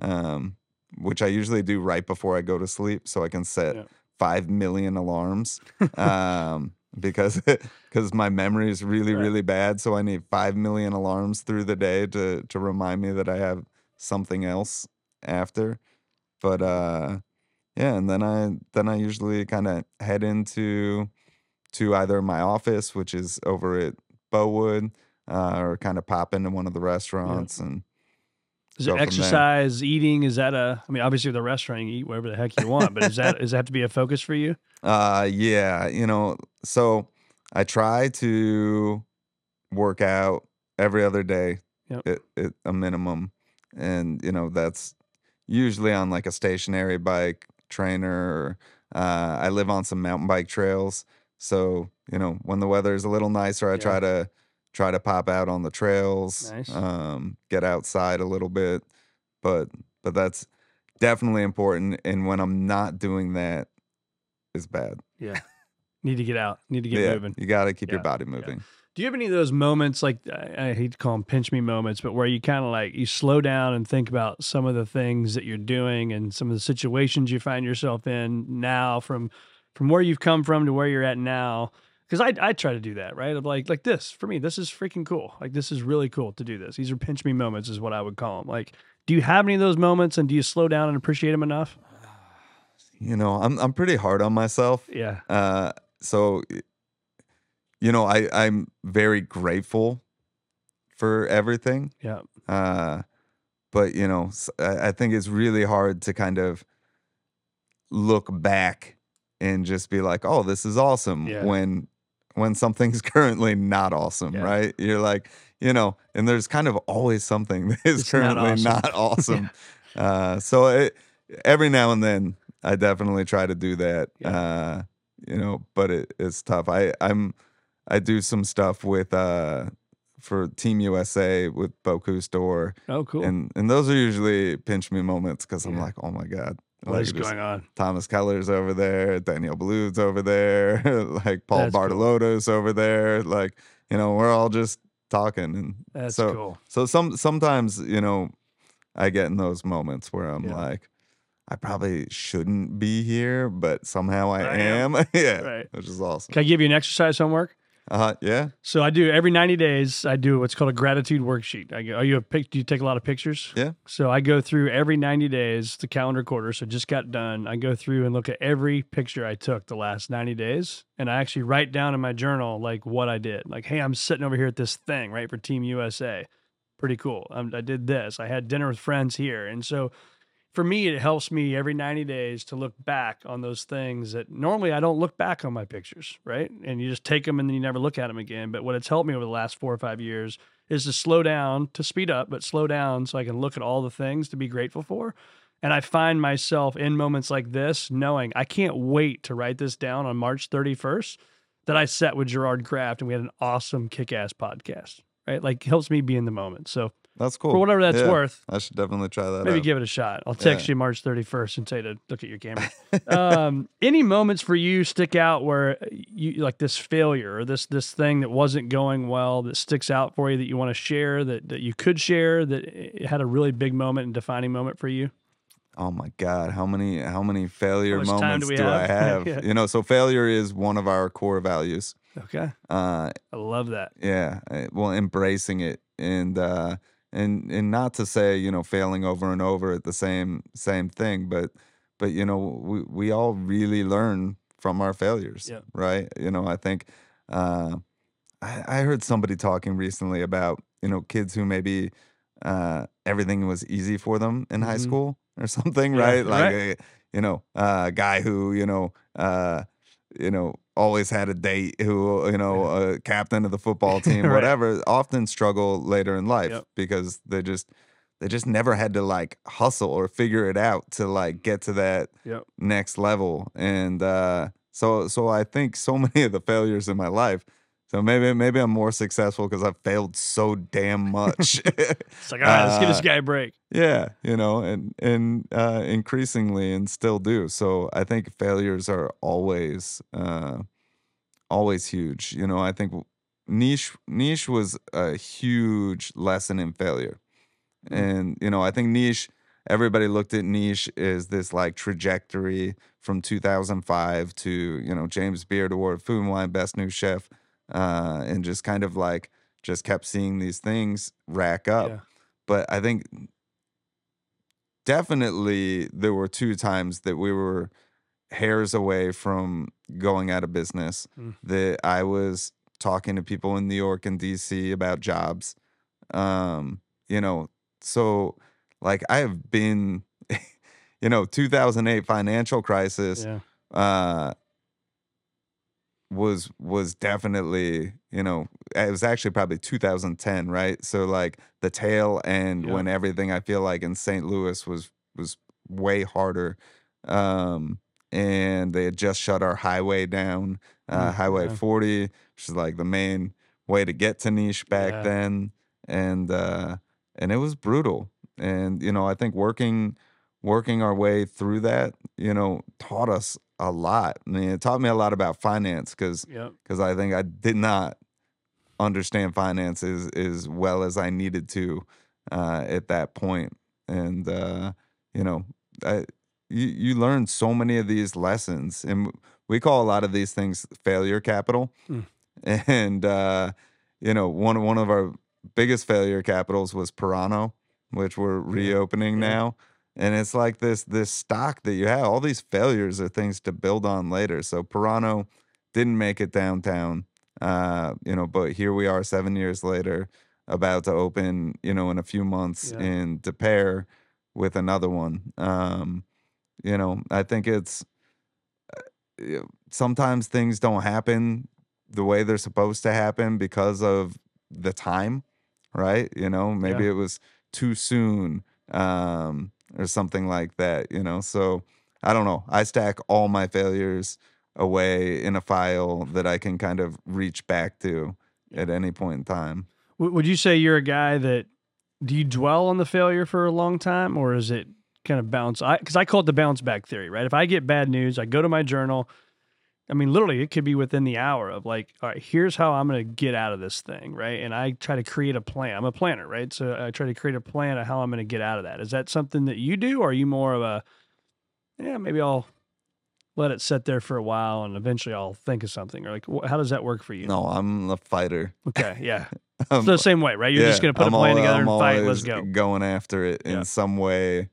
um which i usually do right before i go to sleep so i can set Yeah. 5 million alarms um because because my memory is really Right. really bad so i need 5 million alarms through the day to to remind me that i have something else after but uh yeah and then i then i usually kind of head into to either my office which is over at bowood uh, or kind of pop into one of the restaurants and Is it there. exercise, eating? Is that a? I mean, obviously with the restaurant, you eat whatever the heck you want, but is that does that have to be a focus for you? Uh yeah, you know, so I try to work out every other day Yep. a minimum. And you know, that's usually on like a stationary bike trainer or uh I live on some mountain bike trails. So, you know, when the weather is a little nicer, I Yeah. try to try to pop out on the trails, Nice. um, get outside a little bit. But but that's definitely important. And when I'm not doing that, it's bad. Yeah, need to get out. Need to get yeah, moving. you got to keep Yeah, your body yeah. moving. Do you have any of those moments like I, I hate to call them pinch me moments, but where you kind of like you slow down and think about some of the things that you're doing and some of the situations you find yourself in now from from where you've come from to where you're at now? Because I I try to do that right of like like this for me this is freaking cool like this is really cool to do this these are pinch me moments is what I would call them like do you have any of those moments and do you slow down and appreciate them enough? You know, I'm I'm pretty hard on myself. Yeah, Uh, so, you know, I I'm very grateful for everything. yeah, Uh, but you know, I, I think it's really hard to kind of look back and just be like, "Oh, this is awesome." Yeah. When when something's currently not awesome, Yeah. right? You're like, you know, and there's kind of always something that is It's not currently awesome. not awesome. uh, so it, every now and then, I definitely try to do that. Yeah. Uh, you know, but it, it's tough. I I'm I do some stuff with uh for Team USA with Bocuse d'Or, Oh, cool. and and those are usually pinch me moments because I'm like, oh my god, what like is going on? Thomas Keller's over there, Daniel Boulud's over there, like Paul That's cool. Over there. Like, you know, we're all just talking. And That's so, cool. so some sometimes, you know, I get in those moments where I'm Yeah. like, I probably shouldn't be here, but somehow I, I am. yeah. Right. Which is awesome. Can I give you an exercise homework? Uh huh, yeah. So I do every 90 days. I do what's called a gratitude worksheet. I go, are you a pic? Do you take a lot of pictures? Yeah. So I go through every 90 days, the calendar quarter. So just got done. I go through and look at every picture I took the last 90 days, and I actually write down in my journal like what I did. Like, hey, I'm sitting over here at this thing right for Team USA. Pretty cool. Um, I did this. I had dinner with friends here, and so for me, it helps me every 90 days to look back on those things that normally I don't look back on my pictures, right? And you just take them and then you never look at them again. But what it's helped me over the last four or five years is to slow down, to speed up, but slow down so I can look at all the things to be grateful for. And I find myself in moments like this knowing I can't wait to write this down on March 31st that I sat with Gerard Craft and we had an awesome kick ass podcast, right? Like helps me be in the moment. So That's cool. for whatever that's Yeah. worth, I should definitely try that Maybe out. give it a shot. I'll text Yeah. you March 31st and tell you to look at your camera. um, any moments for you stick out where you like this failure or this this thing that wasn't going well that sticks out for you that you want to share that that you could share that it had a really big moment and defining moment for you? Oh my God, how many how many failure do moments we do, I have? have? Yeah. You know, so failure is one of our core values. Okay, Uh, I love that. yeah, uh, well, embracing it and uh, and and not to say you know failing over and over at the same same thing, but but you know we we all really learn from our failures, Yeah. right? You know, I think uh, I, I heard somebody talking recently about you know kids who maybe uh, everything was easy for them in high Mhm. school or something, Yeah, right? Like right. a, you know, uh, a guy who you know. Uh, you know, always had a date who, you know, a captain of the football team, Right. whatever, often struggle later in life Yep. because they just they just never had to like hustle or figure it out to like get to that Yep. next level. And uh so so I think so many of the failures in my life. So maybe maybe I'm more successful because I've failed so damn much. It's like, all right, let's give this Uh, guy a break. yeah, you know, and and uh, increasingly and still do. So I think failures are always uh, always huge. You know, I think niche niche was a huge lesson in failure, Mm. and you know, I think niche. Everybody looked at niche as this like trajectory from 2005 to you know James Beard Award, Food and Wine Best New Chef, uh, and just kind of like just kept seeing these things rack up Yeah. but I think definitely there were two times that we were hairs away from going out of business. Mm. That I was talking to people in New York and DC about jobs. Um, you know, so like I have been, you know, 2008 financial crisis Yeah. uh was was definitely you know it was actually probably 2010 right so like the tail end Yeah. when everything i feel like in st louis was was way harder um and they had just shut our highway down uh Mm, highway 40 which is like the main way to get to niche back Yeah. then and uh and it was brutal and you know i think working working our way through that you know taught us a lot i mean it taught me a lot about finance because Yep. because i think i did not understand finances as well as i needed to uh at that point. point and uh you know I, you, you learn so many of these lessons and we call a lot of these things failure capital Mm. and uh you know one one of our biggest failure capitals was Porano, which we're reopening Yeah. now. And it's like this this stock that you have. All these failures are things to build on later. So Porano didn't make it downtown. Uh, you know, but here we are seven years later, about to open, you know, in a few months Yeah. in Des Peres with another one. Um, you know, I think it's sometimes things don't happen the way they're supposed to happen because of the time, right? You know, maybe it was too soon um, or something like that, you know? So I don't know. I stack all my failures away in a file that I can kind of reach back to at any point in time. Would you say you're a guy that do you dwell on the failure for a long time, or is it kind of bounce? I because I call it the bounce back theory, right? If I get bad news, I go to my journal. I mean, literally, it could be within the hour of like, all right, here's how I'm going to get out of this thing, right? And I try to create a plan. I'm a planner, right? So I try to create a plan of how I'm going to get out of that. Is that something that you do, or are you more of a, yeah, maybe I'll let it sit there for a while and eventually I'll think of something, or like, wh- how does that work for you? No, I'm a fighter. Okay, yeah. So the same way, right? You're just going to put I'm a plan al- together I'm and fight. Let's go. Going after it in Yeah. some way,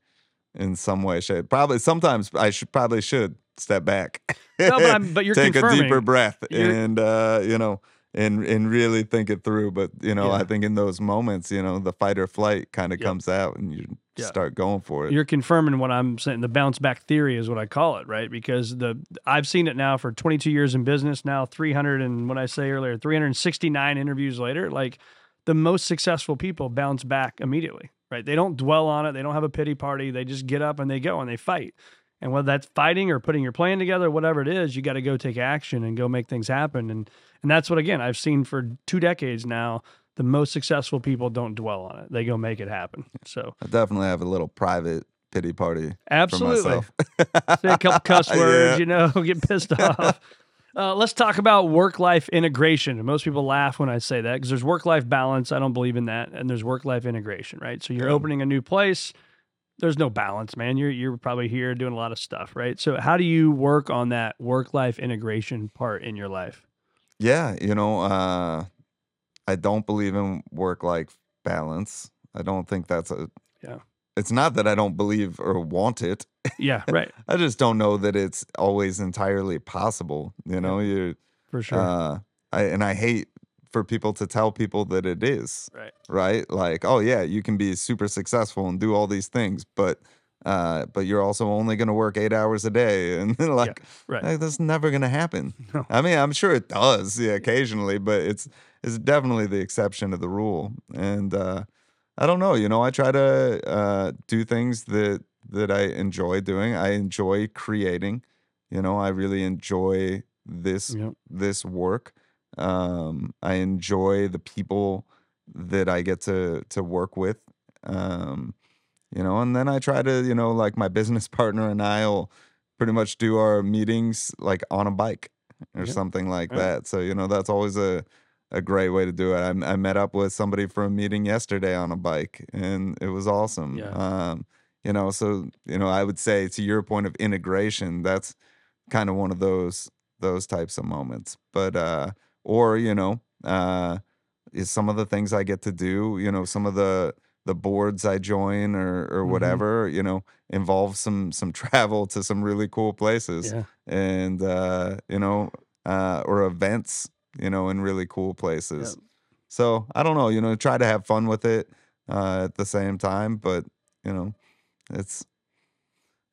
in some way, shape. Probably sometimes I should probably should step back. No, but I'm- but you're take a deeper breath You're- and uh, you know and and really think it through. But you know, I think in those moments, you know, the fight or flight kind of Yep. comes out, and you Yeah. start going for it. You're confirming what I'm saying. The bounce back theory is what I call it, right? Because the I've seen it now for 22 years in business. Now 300 and what I say earlier, 369 interviews later, like the most successful people bounce back immediately, right? They don't dwell on it. They don't have a pity party. They just get up and they go and they fight. And whether that's fighting or putting your plan together, whatever it is, you got to go take action and go make things happen. And and that's what again I've seen for two decades now. The most successful people don't dwell on it; they go make it happen. So I definitely have a little private pity party absolutely, say a couple cuss Yeah. words, you know, get pissed off. Uh, let's talk about work life integration. Most people laugh when I say that because there's work life balance. I don't believe in that. And there's work life integration, right? So you're Yeah. opening a new place. There's no balance, man. You're you're probably here doing a lot of stuff, right? So how do you work on that work life integration part in your life? Yeah, you know, uh, I don't believe in work life balance. I don't think that's a. Yeah. It's not that I don't believe or want it. Yeah, right, I just don't know that it's always entirely possible. You know, you for sure. uh, I and I hate for people to tell people that it is right. right. Like, oh yeah, you can be super successful and do all these things, but uh, but you're also only going to work eight hours a day, and like, right. like, that's never going to happen. No. I mean, I'm sure it does, yeah, occasionally, but it's it's definitely the exception to the rule. And uh, I don't know, you know, I try to uh, do things that that I enjoy doing. I enjoy creating. You know, I really enjoy this Yep. this work. Um, I enjoy the people that I get to to work with. Um, you know, and then I try to, you know, like my business partner and I'll pretty much do our meetings like on a bike or Yeah. something like Yeah. that. So, you know, that's always a a great way to do it. I, I met up with somebody for a meeting yesterday on a bike and it was awesome. Yeah. Um, you know, so, you know, I would say to your point of integration, that's kind of one of those those types of moments. But uh or, you know, uh is some of the things I get to do, you know, some of the the boards I join or or Mhm. whatever, you know, involve some some travel to some really cool places Yeah. and uh, you know, uh or events, you know, in really cool places. So I don't know, you know, try to have fun with it uh at the same time, but you know, it's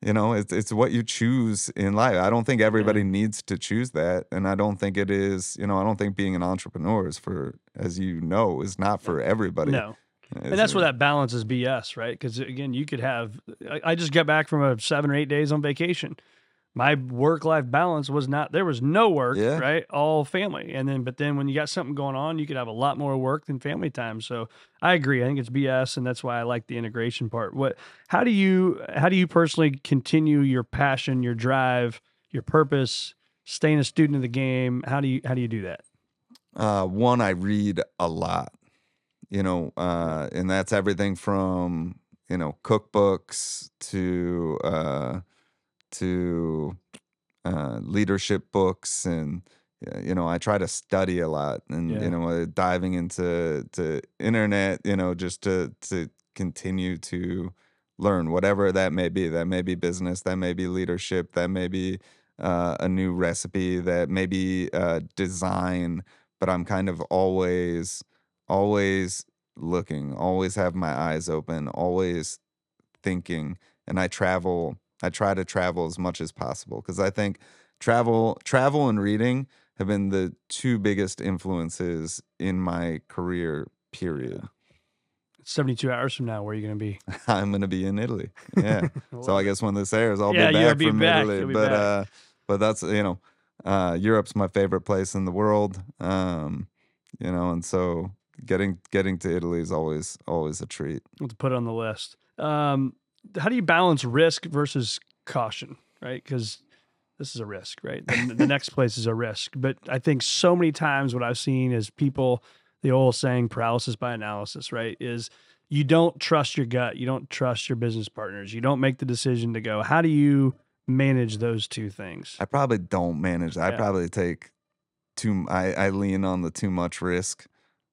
you know, it's it's what you choose in life. I don't think everybody needs to choose that, and I don't think it is. You know, I don't think being an entrepreneur is for, as you know, is not for everybody. No. It's- And that's where that balance is BS, right? Because again, you could have. I, I just got back from a seven or eight days on vacation. My work life balance was not. There was no work, Yeah. right? All family, and then but then when you got something going on, you could have a lot more work than family time. So I agree. I think it's BS, and that's why I like the integration part. What? How do you? How do you personally continue your passion, your drive, your purpose, staying a student of the game? How do you? How do you do that? Uh, one, I read a lot, you know, uh, and that's everything from you know cookbooks to uh, to uh, leadership books, and you know, I try to study a lot, and Yeah. you know, diving into to internet, you know, just to to continue to learn whatever that may be. That may be business, that may be leadership, that may be uh, a new recipe, that may be uh, design but I'm kind of always, always looking, always have my eyes open, always thinking. And I travel, I try to travel as much as possible because I think travel, travel, and reading have been the two biggest influences in my career. Period. 72 hours from now, where are you going to be? I'm going to be in Italy. Yeah. so I guess when this airs, I'll Yeah, be back be from back. Italy. But back. uh, but that's you know, uh, Europe's my favorite place in the world. Um, you know, and so getting getting to Italy is always always a treat. We'll to put it on the list. Um, how do you balance risk versus caution, right? Because this is a risk, right? The, the next place is a risk. But I think so many times what I've seen is people, the old saying paralysis by analysis, right? Is you don't trust your gut, you don't trust your business partners, you don't make the decision to go. How do you manage those two things? I probably don't manage. I probably take too. I, I lean on the too much risk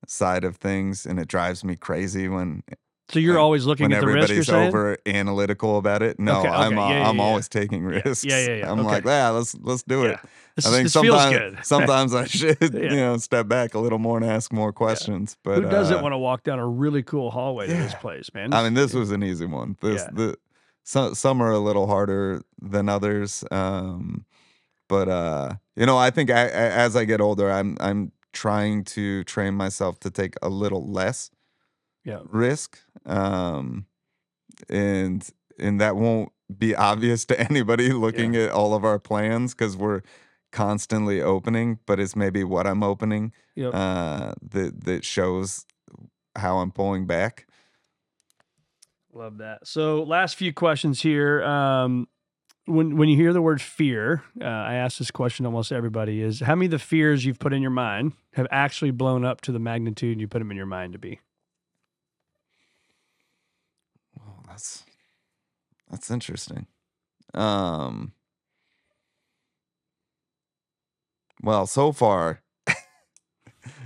side of things, and it drives me crazy when So you're when- always looking when at the risk. You're everybody's over analytical about it. No, Okay, I'm okay, uh, yeah, yeah, I'm yeah. always taking risks. yeah, yeah, yeah, I'm okay. like, yeah, let's let's do it. This, I think sometimes sometimes I should you know step back a little more and ask more questions. But Who doesn't uh, want to walk down a really cool hallway to this place, man? I mean, this was an easy one. This Yeah. the some some are a little harder than others. Um, but uh, you know, I think I, I, as I get older, I'm I'm trying to train myself to take a little less Yeah. risk. Um, and and that won't be obvious to anybody looking at all of our plans because we're constantly opening, but it's maybe what I'm opening Yep. uh, that that shows how I'm pulling back. Love that. So, last few questions here. Um, when when you hear the word fear, uh, I ask this question almost everybody: is how many of the fears you've put in your mind have actually blown up to the magnitude you put them in your mind to be? Oh, that's that's interesting. Um well, so far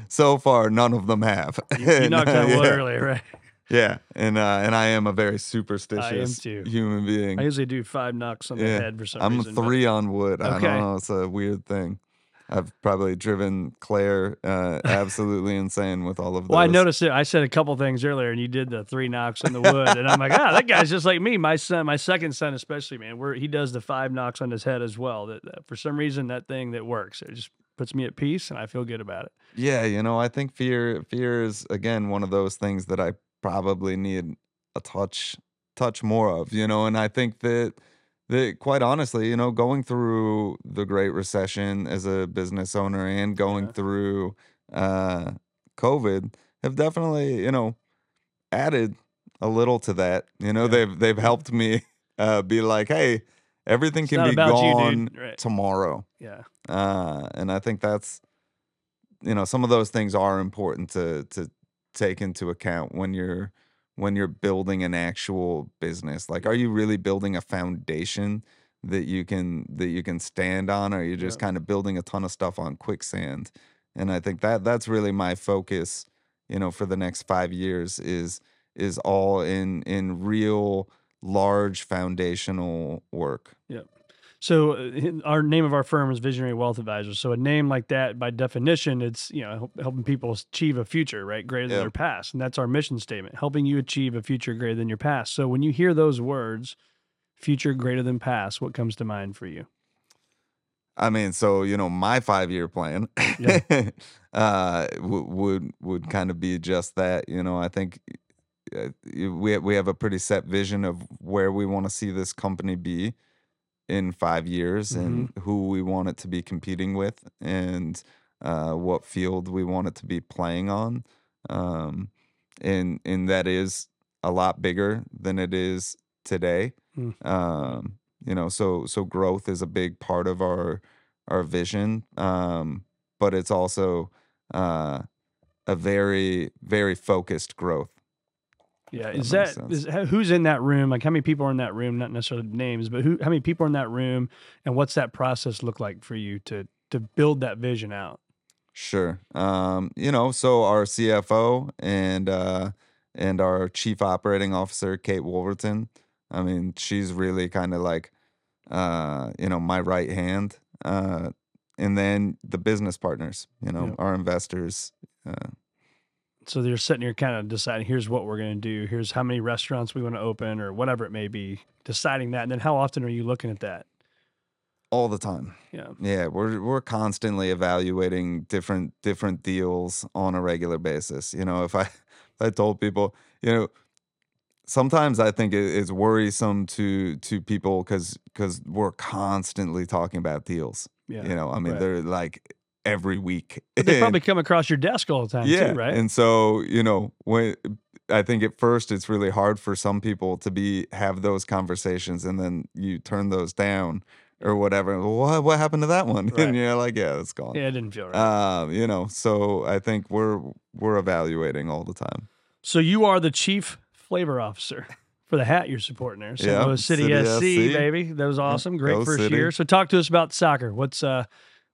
so far none of them have. You, you And, knocked uh, wood yeah, earlier, right? Yeah. And uh and I am a very superstitious human being. I usually do five knocks on the Yeah. head for some I'm reason. but- three on wood. I Okay. don't know. It's a weird thing. I've probably driven Claire uh, absolutely insane with all of those. Well, I noticed it. I said a couple things earlier, and you did the three knocks on the wood, and I'm like, ah, that guy's just like me. My son, my second son, especially, man, where he does the five knocks on his head as well. That, that for some reason that thing that works. It just puts me at peace, and I feel good about it. Yeah, you know, I think fear fear is again one of those things that I probably need a touch touch more of, you know, and I think that that quite honestly, you know, going through the Great Recession as a business owner and going Yeah. through uh COVID have definitely, you know, added a little to that. You know, Yeah. they've they've helped me uh be like, hey, everything It's can be about you, gone. Right. tomorrow Yeah, uh, and I think that's you know some of those things are important to to take into account when you're when you're building an actual business. Like, are you really building a foundation that you can that you can stand on, or are you just Yeah. kind of building a ton of stuff on quicksand? And I think that that's really my focus. You know, for the next five years is is all in in real large foundational work. So uh, our name of our firm is Visionary Wealth Advisors. So a name like that, by definition, it's you know helping people achieve a future right greater than Yeah. their past, and that's our mission statement: helping you achieve a future greater than your past. So when you hear those words, future greater than past, what comes to mind for you? I mean, so you know, my five year plan Yeah. uh, w- would would kind of be just that. You know, I think uh, we we have a pretty set vision of where we want to see this company be in five years and who we want it to be competing with and uh, what field we want it to be playing on. Um, and and that is a lot bigger than it is today. Mm. Um, you know, so so growth is a big part of our our vision, um, but it's also uh, a very very focused growth. Yeah, that is that sense. is who's in that room? Like how many people are in that room? Not necessarily names, but who? How many people are in that room? And what's that process look like for you to to build that vision out? Sure. Um, you know, so our CFO and uh, and our chief operating officer, Kate Wolverton. I mean, she's really kind of like, uh, you know, my right hand. Uh, and then the business partners, you know, Yep. our investors. Uh, So they're sitting here kind of deciding here's what we're going to do. Here's how many restaurants we want to open or whatever it may be. Deciding that, and then how often are you looking at that? all the time. Yeah. Yeah, we're we're constantly evaluating different different deals on a regular basis. You know, if I I told people, you know, sometimes I think it's worrisome to to people because because we're constantly talking about deals. Yeah. You know, I mean, right. they're like every week. But they And- probably come across your desk all the time yeah, too, right? And so you know when. I think at first it's really hard for some people to be have those conversations and then you turn those down or whatever. What what happened to that one? Right. And you're like, yeah, it's gone. yeah, it didn't feel right. Um, you know, so I think we're we're evaluating all the time. so you are the chief flavor officer for the hat you're supporting there. St. Yeah, Louis City, City SC, SC. baby. That was awesome. Great go first City. year. So talk to us about soccer. What's uh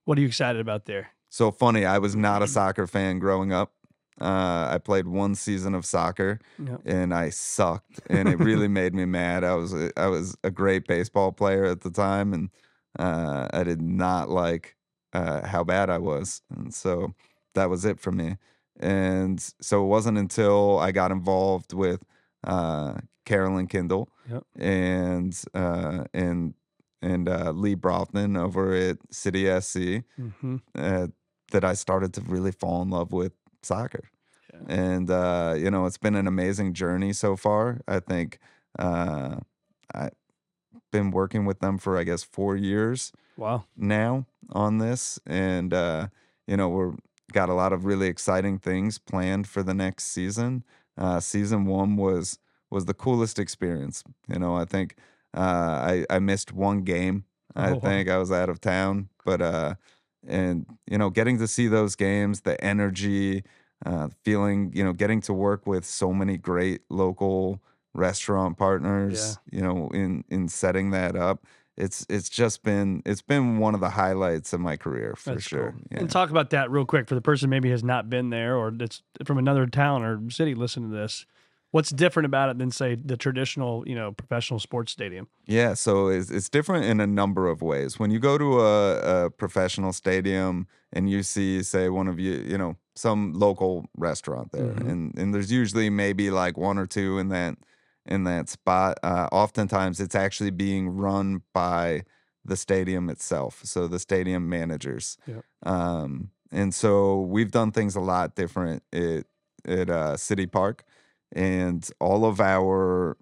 what are you excited about there? So funny, I was not a soccer fan growing up. Uh, I played one season of soccer Yep. and I sucked, and it really made me mad. I was a, I was a great baseball player at the time, and uh, I did not like uh, how bad I was, and so that was it for me. And so it wasn't until I got involved with uh, Carolyn Kindle Yep. and uh, and and uh, Lee Brofman over at City SC Mm-hmm. uh, that I started to really fall in love with soccer. Yeah. And uh, you know, it's been an amazing journey so far. I think uh, I've been working with them for I guess four years Wow. now on this, and uh, you know, we're got a lot of really exciting things planned for the next season. Uh, season one was was the coolest experience. You know, I think uh, I I missed one game. I Oh, wow. think I was out of town, but uh, and you know, getting to see those games, the energy, uh, feeling, you know, getting to work with so many great local restaurant partners, you know, in in setting that up. It's it's just been it's been one of the highlights of my career for That's sure. cool. Yeah. And talk about that real quick for the person maybe has not been there or that's from another town or city listening to this. What's different about it than say the traditional, you know, professional sports stadium? Yeah, so it's, it's different in a number of ways. When you go to a, a professional stadium and you see, say, one of you, you know, some local restaurant there, Mhm. and and there's usually maybe like one or two in that in that spot. Uh, oftentimes, it's actually being run by the stadium itself, so the stadium managers. Yep. Um, and so we've done things a lot different at at uh, City Park, and all of our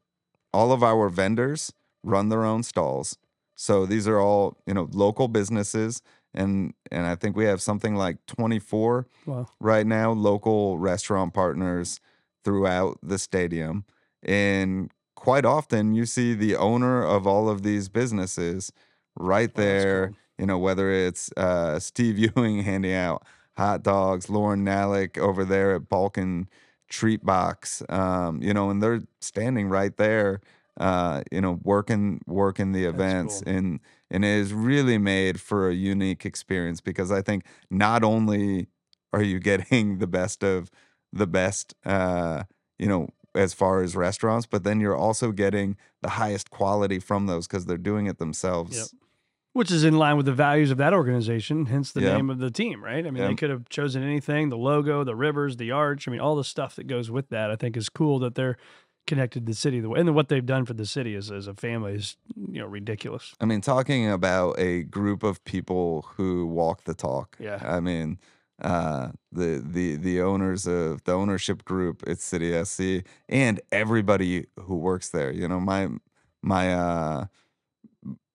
all of our vendors run their own stalls. So these are all, you know, local businesses and and I think we have something like 24 Wow. right now local restaurant partners throughout the stadium. And quite often you see the owner of all of these businesses right Oh, there, cool. you know, whether it's uh, Steve Ewing handing out hot dogs, Loryn Nalic over there at Balkan Treat Box, um, you know, and they're standing right there, uh, you know, working working the events, cool. and and it is really made for a unique experience because I think not only are you getting the best of the best, uh, you know, as far as restaurants, but then you're also getting the highest quality from those because they're doing it themselves. Yep. Which is in line with the values of that organization, hence the Yeah. name of the team, right? I mean, they could have chosen anything, the logo, the rivers, the arch. I mean, all the stuff that goes with that, I think is cool that they're connected to the city the way and what they've done for the city as, as a family is, you know, ridiculous. I mean, talking about a group of people who walk the talk. Yeah. I mean, uh, the the the owners of the ownership group at City SC and everybody who works there. You know, my my uh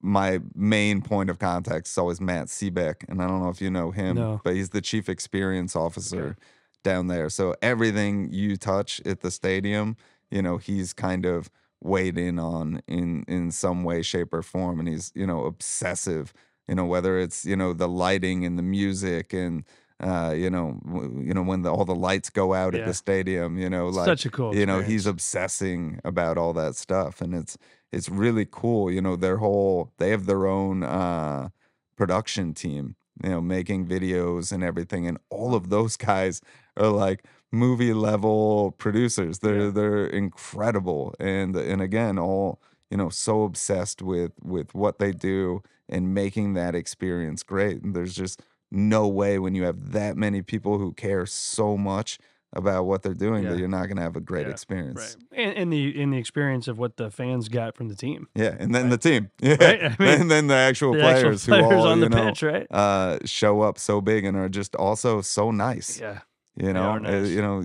my main point of contact is always Matt Seebeck, and I don't know if you know him, No. but he's the chief experience officer down there. So everything you touch at the stadium, you know, he's kind of weighed in on in in some way, shape, or form, and he's you know obsessive. You know, whether it's you know the lighting and the music and. Uh, you know, w- you know when the, all the lights go out at the stadium. You know, like Such a cool you know he's obsessing about all that stuff and it's it's really cool you know their whole they have their own uh production team you know making videos and everything and all of those guys are like movie level producers they're Yeah. they're incredible and and again all you know so obsessed with with what they do and making that experience great and there's just no way when you have that many people who care so much about what they're doing Yeah. that you're not going to have a great Yeah, experience. Right. And, and the in the experience of what the fans got from the team. Yeah, and then the team, yeah, Right, I mean, and then the actual the actual players, players who all on you know pitch, right? uh, show up so big and are just also so nice. Yeah. you know, are Uh, you know,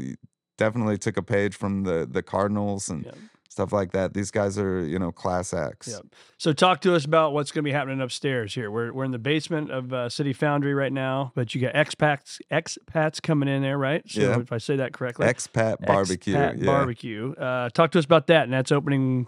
definitely took a page from the the Cardinals and Yeah. Stuff like that. These guys are you know class acts. Yep. So talk to us about what's going to be happening upstairs here. We're we're in the basement of uh, City Foundry right now, but you got expats expats coming in there, right? So Yeah. if I say that correctly, Expat barbecue. Expat yeah. barbecue. Uh, talk to us about that, and that's opening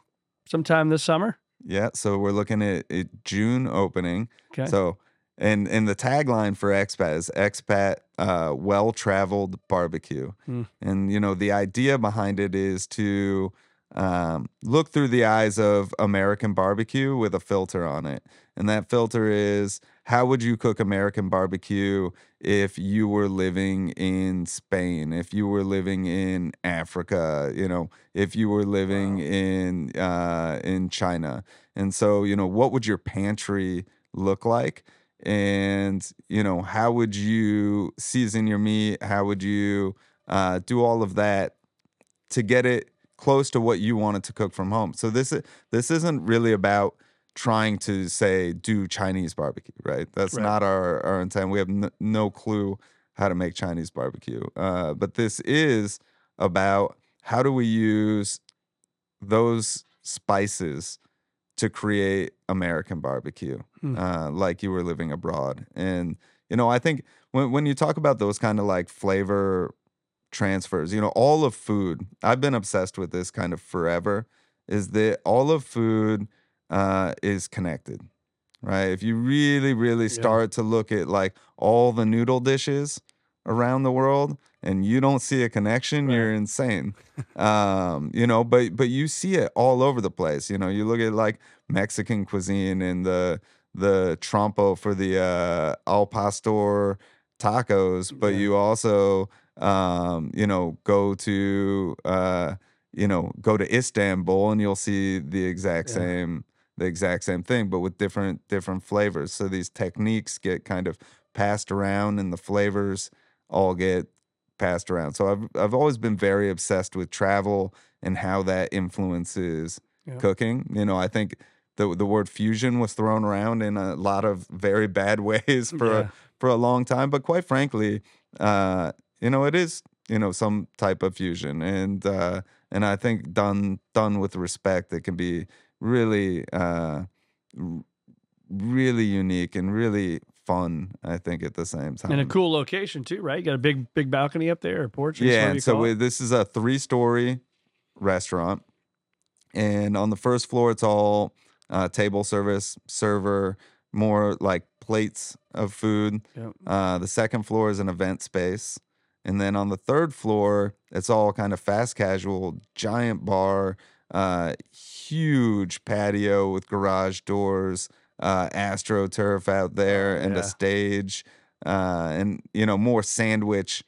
sometime this summer. Yeah, so we're looking at it June opening. Okay. So, and and the tagline for expat is expat uh, well traveled barbecue, Hmm. and you know the idea behind it is to um, look through the eyes of American barbecue with a filter on it, and that filter is how would you cook American barbecue if you were living in Spain, if you were living in Africa, you know, if you were living in uh, in China, and so you know what would your pantry look like? and you know how would you season your meat? How would you uh, do all of that to get it close to what you wanted to cook from home so this is this isn't really about trying to say do chinese barbecue right that's Right. not our, our intent we have n- no clue how to make chinese barbecue uh, but this is about how do we use those spices to create American barbecue, Hmm. uh, like you were living abroad. And you know, I think when when you talk about those kind of like flavor transfers, you know, all of food. I've been obsessed with this kind of forever. Is that all of food uh, is connected, right? If you really, really start to look at like all the noodle dishes around the world and you don't see a connection, Right. you're insane. um, you know, but but you see it all over the place. You know, you look at like Mexican cuisine and the the trompo for the uh, al pastor tacos, but Yeah. you also um, you know go to uh, you know go to Istanbul and you'll see the exact Yeah. same the exact same thing, but with different different flavors. So these techniques get kind of passed around, and the flavors all get passed around. So I've I've always been very obsessed with travel and how that influences Yeah. cooking. You know, I think the the word fusion was thrown around in a lot of very bad ways for Yeah. a, for a long time, but quite frankly, uh, you know, it is you know some type of fusion, and uh, and I think done done with respect, it can be really uh, really unique and really fun. I think at the same time, And a cool location too, right? You got a big big balcony up there, or porch. yeah, and so we, this is a three-story restaurant, and on the first floor, it's all uh, table service, server, more like plates of food. Yep. Uh, the second floor is an event space, and then on the third floor, it's all kind of fast casual, giant bar, uh, huge patio with garage doors, uh, astroturf out there, and yeah. a stage, uh, and you know more sandwich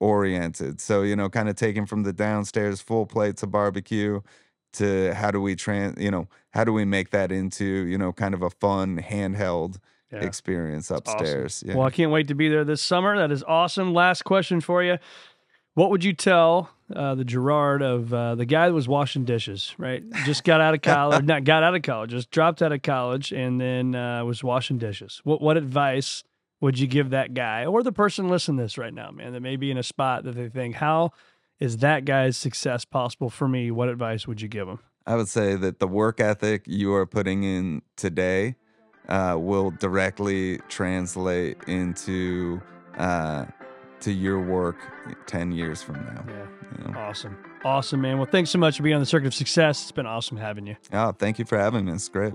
oriented. So, you know, kind of taking from the downstairs full plates of barbecue to how do we trans, you know, how do we make that into, you know, kind of a fun handheld Yeah. experience Awesome. upstairs. Yeah. Well, I can't wait to be there this summer. That is awesome. Last question for you. What would you tell uh, the Gerard of uh, the guy that was washing dishes, right? Just got out of college, not got out of college, just dropped out of college and then uh, was washing dishes. What what advice would you give that guy or the person listening to this right now, man, that may be in a spot that they think, how is that guy's success possible for me? What advice would you give him? I would say that the work ethic you are putting in today uh, will directly translate into uh, to your work 10 years from now. Yeah. you know? Awesome. Awesome, man. Well, thanks so much for being on the Circuit of Success. It's been awesome having you. Oh, thank you for having me. It's great.